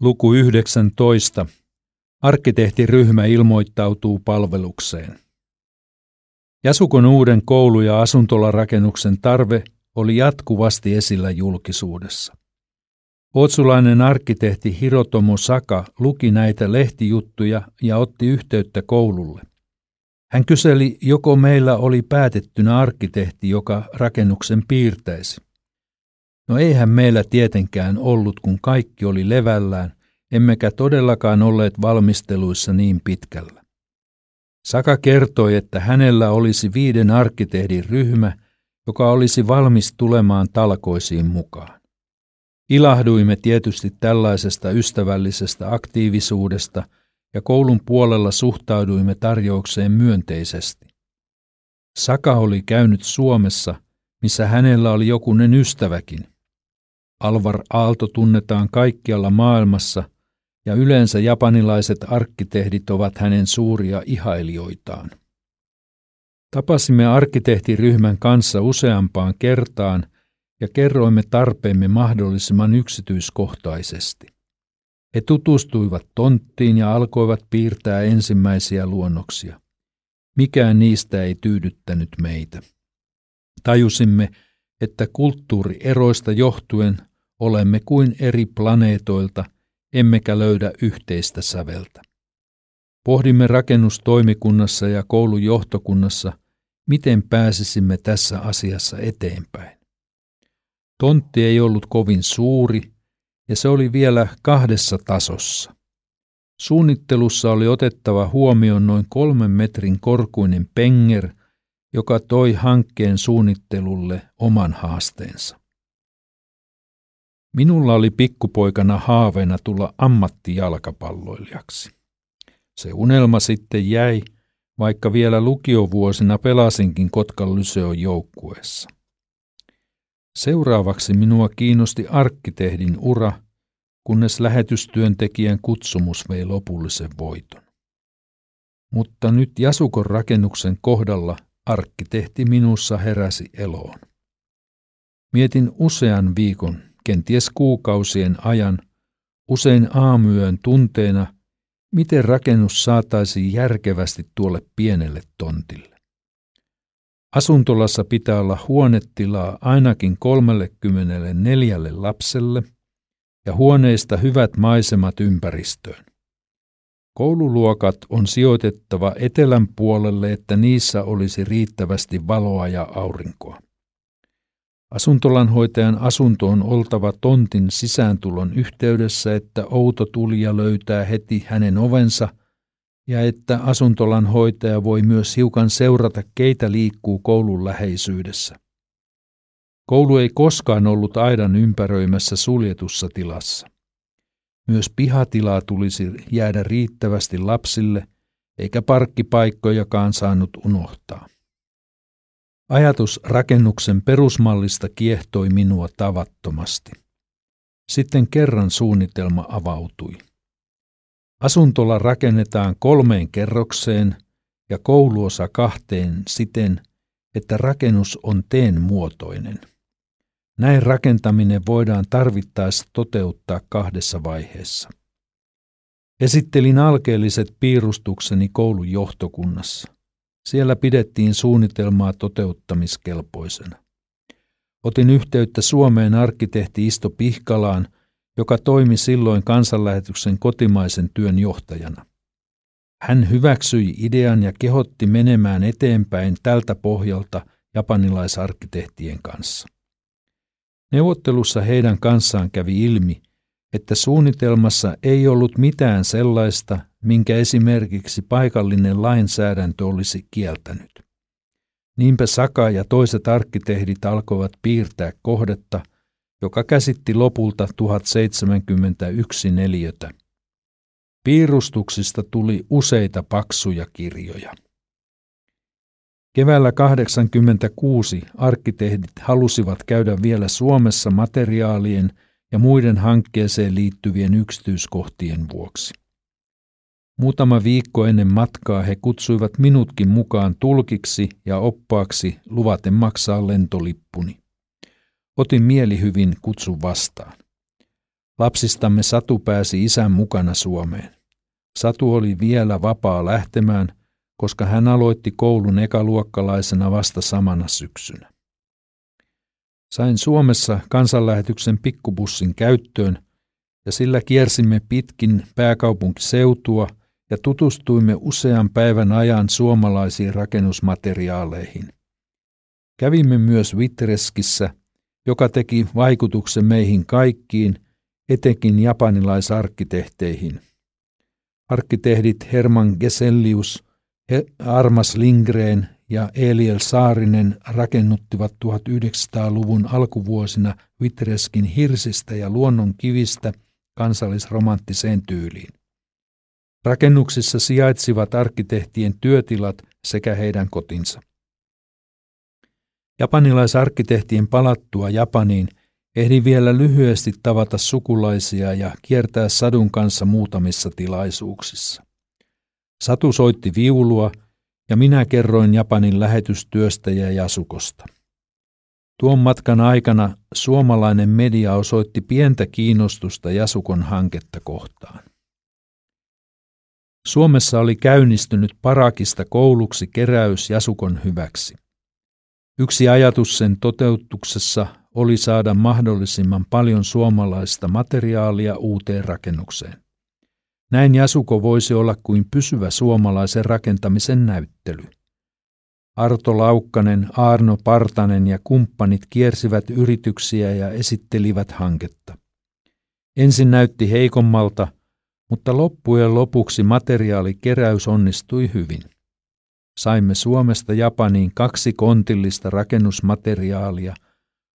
Luku 19. Arkkitehtiryhmä ilmoittautuu palvelukseen. Jasukon uuden koulu- ja asuntolarakennuksen tarve oli jatkuvasti esillä julkisuudessa. Otsulainen arkkitehti Hirotomo Saka luki näitä lehtijuttuja ja otti yhteyttä koululle. Hän kyseli, joko meillä oli päätettynä arkkitehti, joka rakennuksen piirtäisi. No eihän meillä tietenkään ollut, kun kaikki oli levällään, emmekä todellakaan olleet valmisteluissa niin pitkällä. Saka kertoi, että hänellä olisi viiden arkkitehdin ryhmä, joka olisi valmis tulemaan talkoisiin mukaan. Ilahduimme tietysti tällaisesta ystävällisestä aktiivisuudesta ja koulun puolella suhtauduimme tarjoukseen myönteisesti. Saka oli käynyt Suomessa, missä hänellä oli jokunen ystäväkin – Alvar Aalto tunnetaan kaikkialla maailmassa ja yleensä japanilaiset arkkitehdit ovat hänen suuria ihailijoitaan. Tapasimme arkkitehtiryhmän kanssa useampaan kertaan ja kerroimme tarpeemme mahdollisimman yksityiskohtaisesti. He tutustuivat tonttiin ja alkoivat piirtää ensimmäisiä luonnoksia. Mikään niistä ei tyydyttänyt meitä. Tajusimme, että kulttuurieroista johtuen olemme kuin eri planeetoilta, emmekä löydä yhteistä säveltä. Pohdimme rakennustoimikunnassa ja koulun johtokunnassa, miten pääsisimme tässä asiassa eteenpäin. Tontti ei ollut kovin suuri, ja se oli vielä kahdessa tasossa. Suunnittelussa oli otettava huomioon noin kolmen metrin korkuinen penger, joka toi hankkeen suunnittelulle oman haasteensa. Minulla oli pikkupoikana haaveena tulla ammattijalkapalloilijaksi. Se unelma sitten jäi, vaikka vielä lukiovuosina pelasinkin Kotkan Lyseon joukkueessa. Seuraavaksi minua kiinnosti arkkitehdin ura, kunnes lähetystyöntekijän kutsumus vei lopullisen voiton. Mutta nyt Jasukon rakennuksen kohdalla arkkitehti minussa heräsi eloon. Mietin usean viikon kenties kuukausien ajan, usein aamuyön tunteena, miten rakennus saataisiin järkevästi tuolle pienelle tontille. Asuntolassa pitää olla huonetilaa ainakin 34 lapselle ja huoneista hyvät maisemat ympäristöön. Koululuokat on sijoitettava etelän puolelle, että niissä olisi riittävästi valoa ja aurinkoa. Asuntolanhoitajan asunto on oltava tontin sisääntulon yhteydessä, että outo tulija löytää heti hänen ovensa ja että asuntolanhoitaja voi myös hiukan seurata, keitä liikkuu koulun läheisyydessä. Koulu ei koskaan ollut aidan ympäröimässä suljetussa tilassa. Myös pihatilaa tulisi jäädä riittävästi lapsille, eikä parkkipaikkojakaan saanut unohtaa. Ajatus rakennuksen perusmallista kiehtoi minua tavattomasti. Sitten kerran suunnitelma avautui. Asuntola rakennetaan kolmeen kerrokseen ja kouluosa kahteen siten, että rakennus on teen muotoinen. Näin rakentaminen voidaan tarvittaessa toteuttaa kahdessa vaiheessa. Esittelin alkeelliset piirustukseni koulun johtokunnassa. Siellä pidettiin suunnitelmaa toteuttamiskelpoisena. Otin yhteyttä Suomeen arkkitehti Isto Pihkalaan, joka toimi silloin kansanlähetyksen kotimaisen työn johtajana. Hän hyväksyi idean ja kehotti menemään eteenpäin tältä pohjalta japanilaisarkkitehtien kanssa. Neuvottelussa heidän kanssaan kävi ilmi, että suunnitelmassa ei ollut mitään sellaista, minkä esimerkiksi paikallinen lainsäädäntö olisi kieltänyt. Niinpä Saka ja toiset arkkitehdit alkoivat piirtää kohdetta, joka käsitti lopulta 1071 neliötä. Piirustuksista tuli useita paksuja kirjoja. Keväällä 86 arkkitehdit halusivat käydä vielä Suomessa materiaalien ja muiden hankkeeseen liittyvien yksityiskohtien vuoksi. Muutama viikko ennen matkaa he kutsuivat minutkin mukaan tulkiksi ja oppaaksi luvaten maksaa lentolippuni. Otin mielihyvin kutsun vastaan. Lapsistamme Satu pääsi isän mukana Suomeen. Satu oli vielä vapaa lähtemään, koska hän aloitti koulun ekaluokkalaisena vasta samana syksynä. Sain Suomessa kansanlähetyksen pikkubussin käyttöön ja sillä kiersimme pitkin pääkaupunkiseutua ja tutustuimme usean päivän ajan suomalaisiin rakennusmateriaaleihin. Kävimme myös Vitreskissä, joka teki vaikutuksen meihin kaikkiin, etenkin japanilaisarkkitehteihin. Arkkitehdit Herman Gesellius, Armas Lindgren ja Eliel Saarinen rakennuttivat 1900-luvun alkuvuosina Vitreskin hirsistä ja luonnon kivistä kansallisromanttiseen tyyliin. Rakennuksissa sijaitsivat arkkitehtien työtilat sekä heidän kotinsa. Japanilaisarkkitehtien palattua Japaniin ehdin vielä lyhyesti tavata sukulaisia ja kiertää Sadun kanssa muutamissa tilaisuuksissa. Satu soitti viulua ja minä kerroin Japanin lähetystyöstä ja Jasukosta. Tuon matkan aikana suomalainen media osoitti pientä kiinnostusta Jasukon hanketta kohtaan. Suomessa oli käynnistynyt Parakista kouluksi keräys Jasukon hyväksi. Yksi ajatus sen toteutuksessa oli saada mahdollisimman paljon suomalaista materiaalia uuteen rakennukseen. Näin Jasuko voisi olla kuin pysyvä suomalaisen rakentamisen näyttely. Arto Laukkanen, Arno Partanen ja kumppanit kiersivät yrityksiä ja esittelivät hanketta. Ensin näytti heikommalta, mutta loppujen lopuksi materiaalikeräys onnistui hyvin. Saimme Suomesta Japaniin kaksi kontillista rakennusmateriaalia,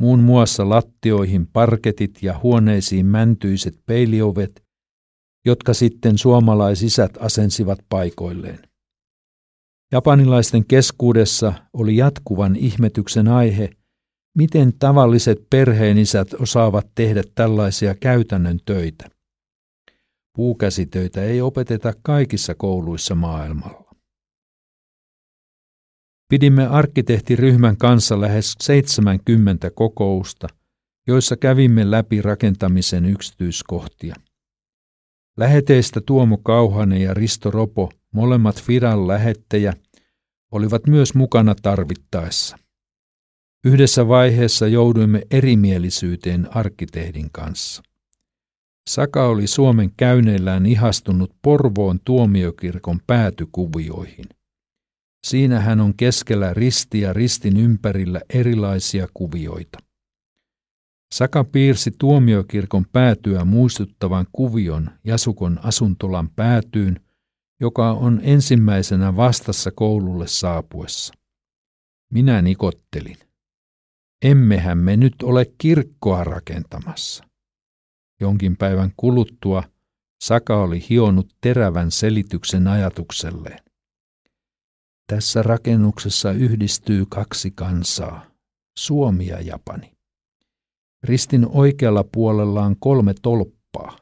muun muassa lattioihin parketit ja huoneisiin mäntyiset peiliovet, jotka sitten suomalaisisät asensivat paikoilleen. Japanilaisten keskuudessa oli jatkuvan ihmetyksen aihe, miten tavalliset perheenisät osaavat tehdä tällaisia käytännön töitä. Puukäsitöitä ei opeteta kaikissa kouluissa maailmalla. Pidimme arkkitehtiryhmän kanssa lähes 70 kokousta, joissa kävimme läpi rakentamisen yksityiskohtia. Läheteistä Tuomo Kauhanen ja Risto Ropo, molemmat Fidan lähettejä, olivat myös mukana tarvittaessa. Yhdessä vaiheessa jouduimme erimielisyyteen arkkitehdin kanssa. Saka oli Suomen käyneillään ihastunut Porvoon tuomiokirkon päätykuvioihin. Siinä hän on keskellä risti ja ristin ympärillä erilaisia kuvioita. Saka piirsi tuomiokirkon päätyä muistuttavan kuvion Jasukon asuntolan päätyyn, joka on ensimmäisenä vastassa koululle saapuessa. Minä nikottelin. Emmehän me nyt ole kirkkoa rakentamassa. Jonkin päivän kuluttua Saka oli hionut terävän selityksen ajatukselleen. Tässä rakennuksessa yhdistyy kaksi kansaa, Suomi ja Japani. Ristin oikealla puolella on kolme tolppaa,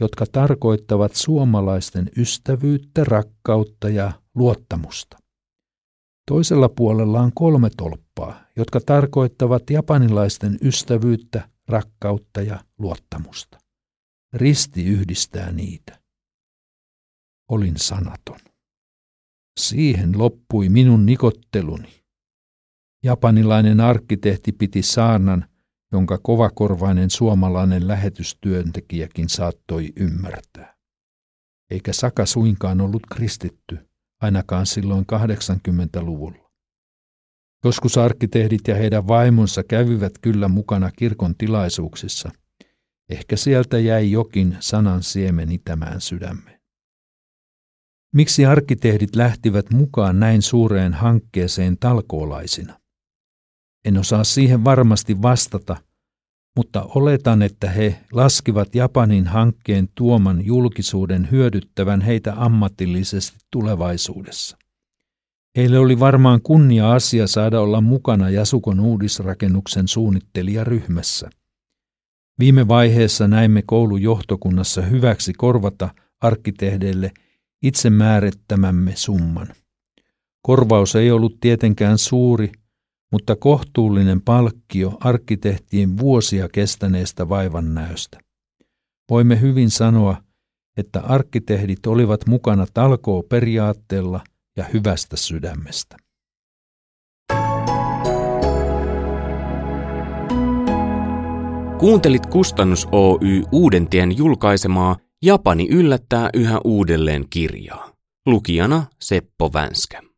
jotka tarkoittavat suomalaisten ystävyyttä, rakkautta ja luottamusta. Toisella puolella on kolme tolppaa, jotka tarkoittavat japanilaisten ystävyyttä, rakkautta ja luottamusta. Risti yhdistää niitä. Olin sanaton. Siihen loppui minun nikotteluni. Japanilainen arkkitehti piti saarnan, jonka kovakorvainen suomalainen lähetystyöntekijäkin saattoi ymmärtää. Eikä Saka suinkaan ollut kristitty, ainakaan silloin 80-luvulla. Joskus arkkitehdit ja heidän vaimonsa kävivät kyllä mukana kirkon tilaisuuksissa. Ehkä sieltä jäi jokin sanan siemen itämään sydämeen. Miksi arkkitehdit lähtivät mukaan näin suureen hankkeeseen talkoolaisina? En osaa siihen varmasti vastata, mutta oletan, että he laskivat Japanin hankkeen tuoman julkisuuden hyödyttävän heitä ammatillisesti tulevaisuudessa. Heille oli varmaan kunnia asia saada olla mukana Jasukon uudisrakennuksen suunnittelijaryhmässä. Viime vaiheessa näimme koulujohtokunnassa hyväksi korvata arkkitehdeille itse määrittämämme summan. Korvaus ei ollut tietenkään suuri, mutta kohtuullinen palkkio arkkitehtien vuosia kestäneestä vaivannäöstä. Voimme hyvin sanoa, että arkkitehdit olivat mukana talkoo periaatteella ja hyvästä sydämestä. Kuuntelit Kustannus Oy Uudentien julkaisemaa Japani yllättää yhä uudelleen kirjaa. Lukijana Seppo Vänskä.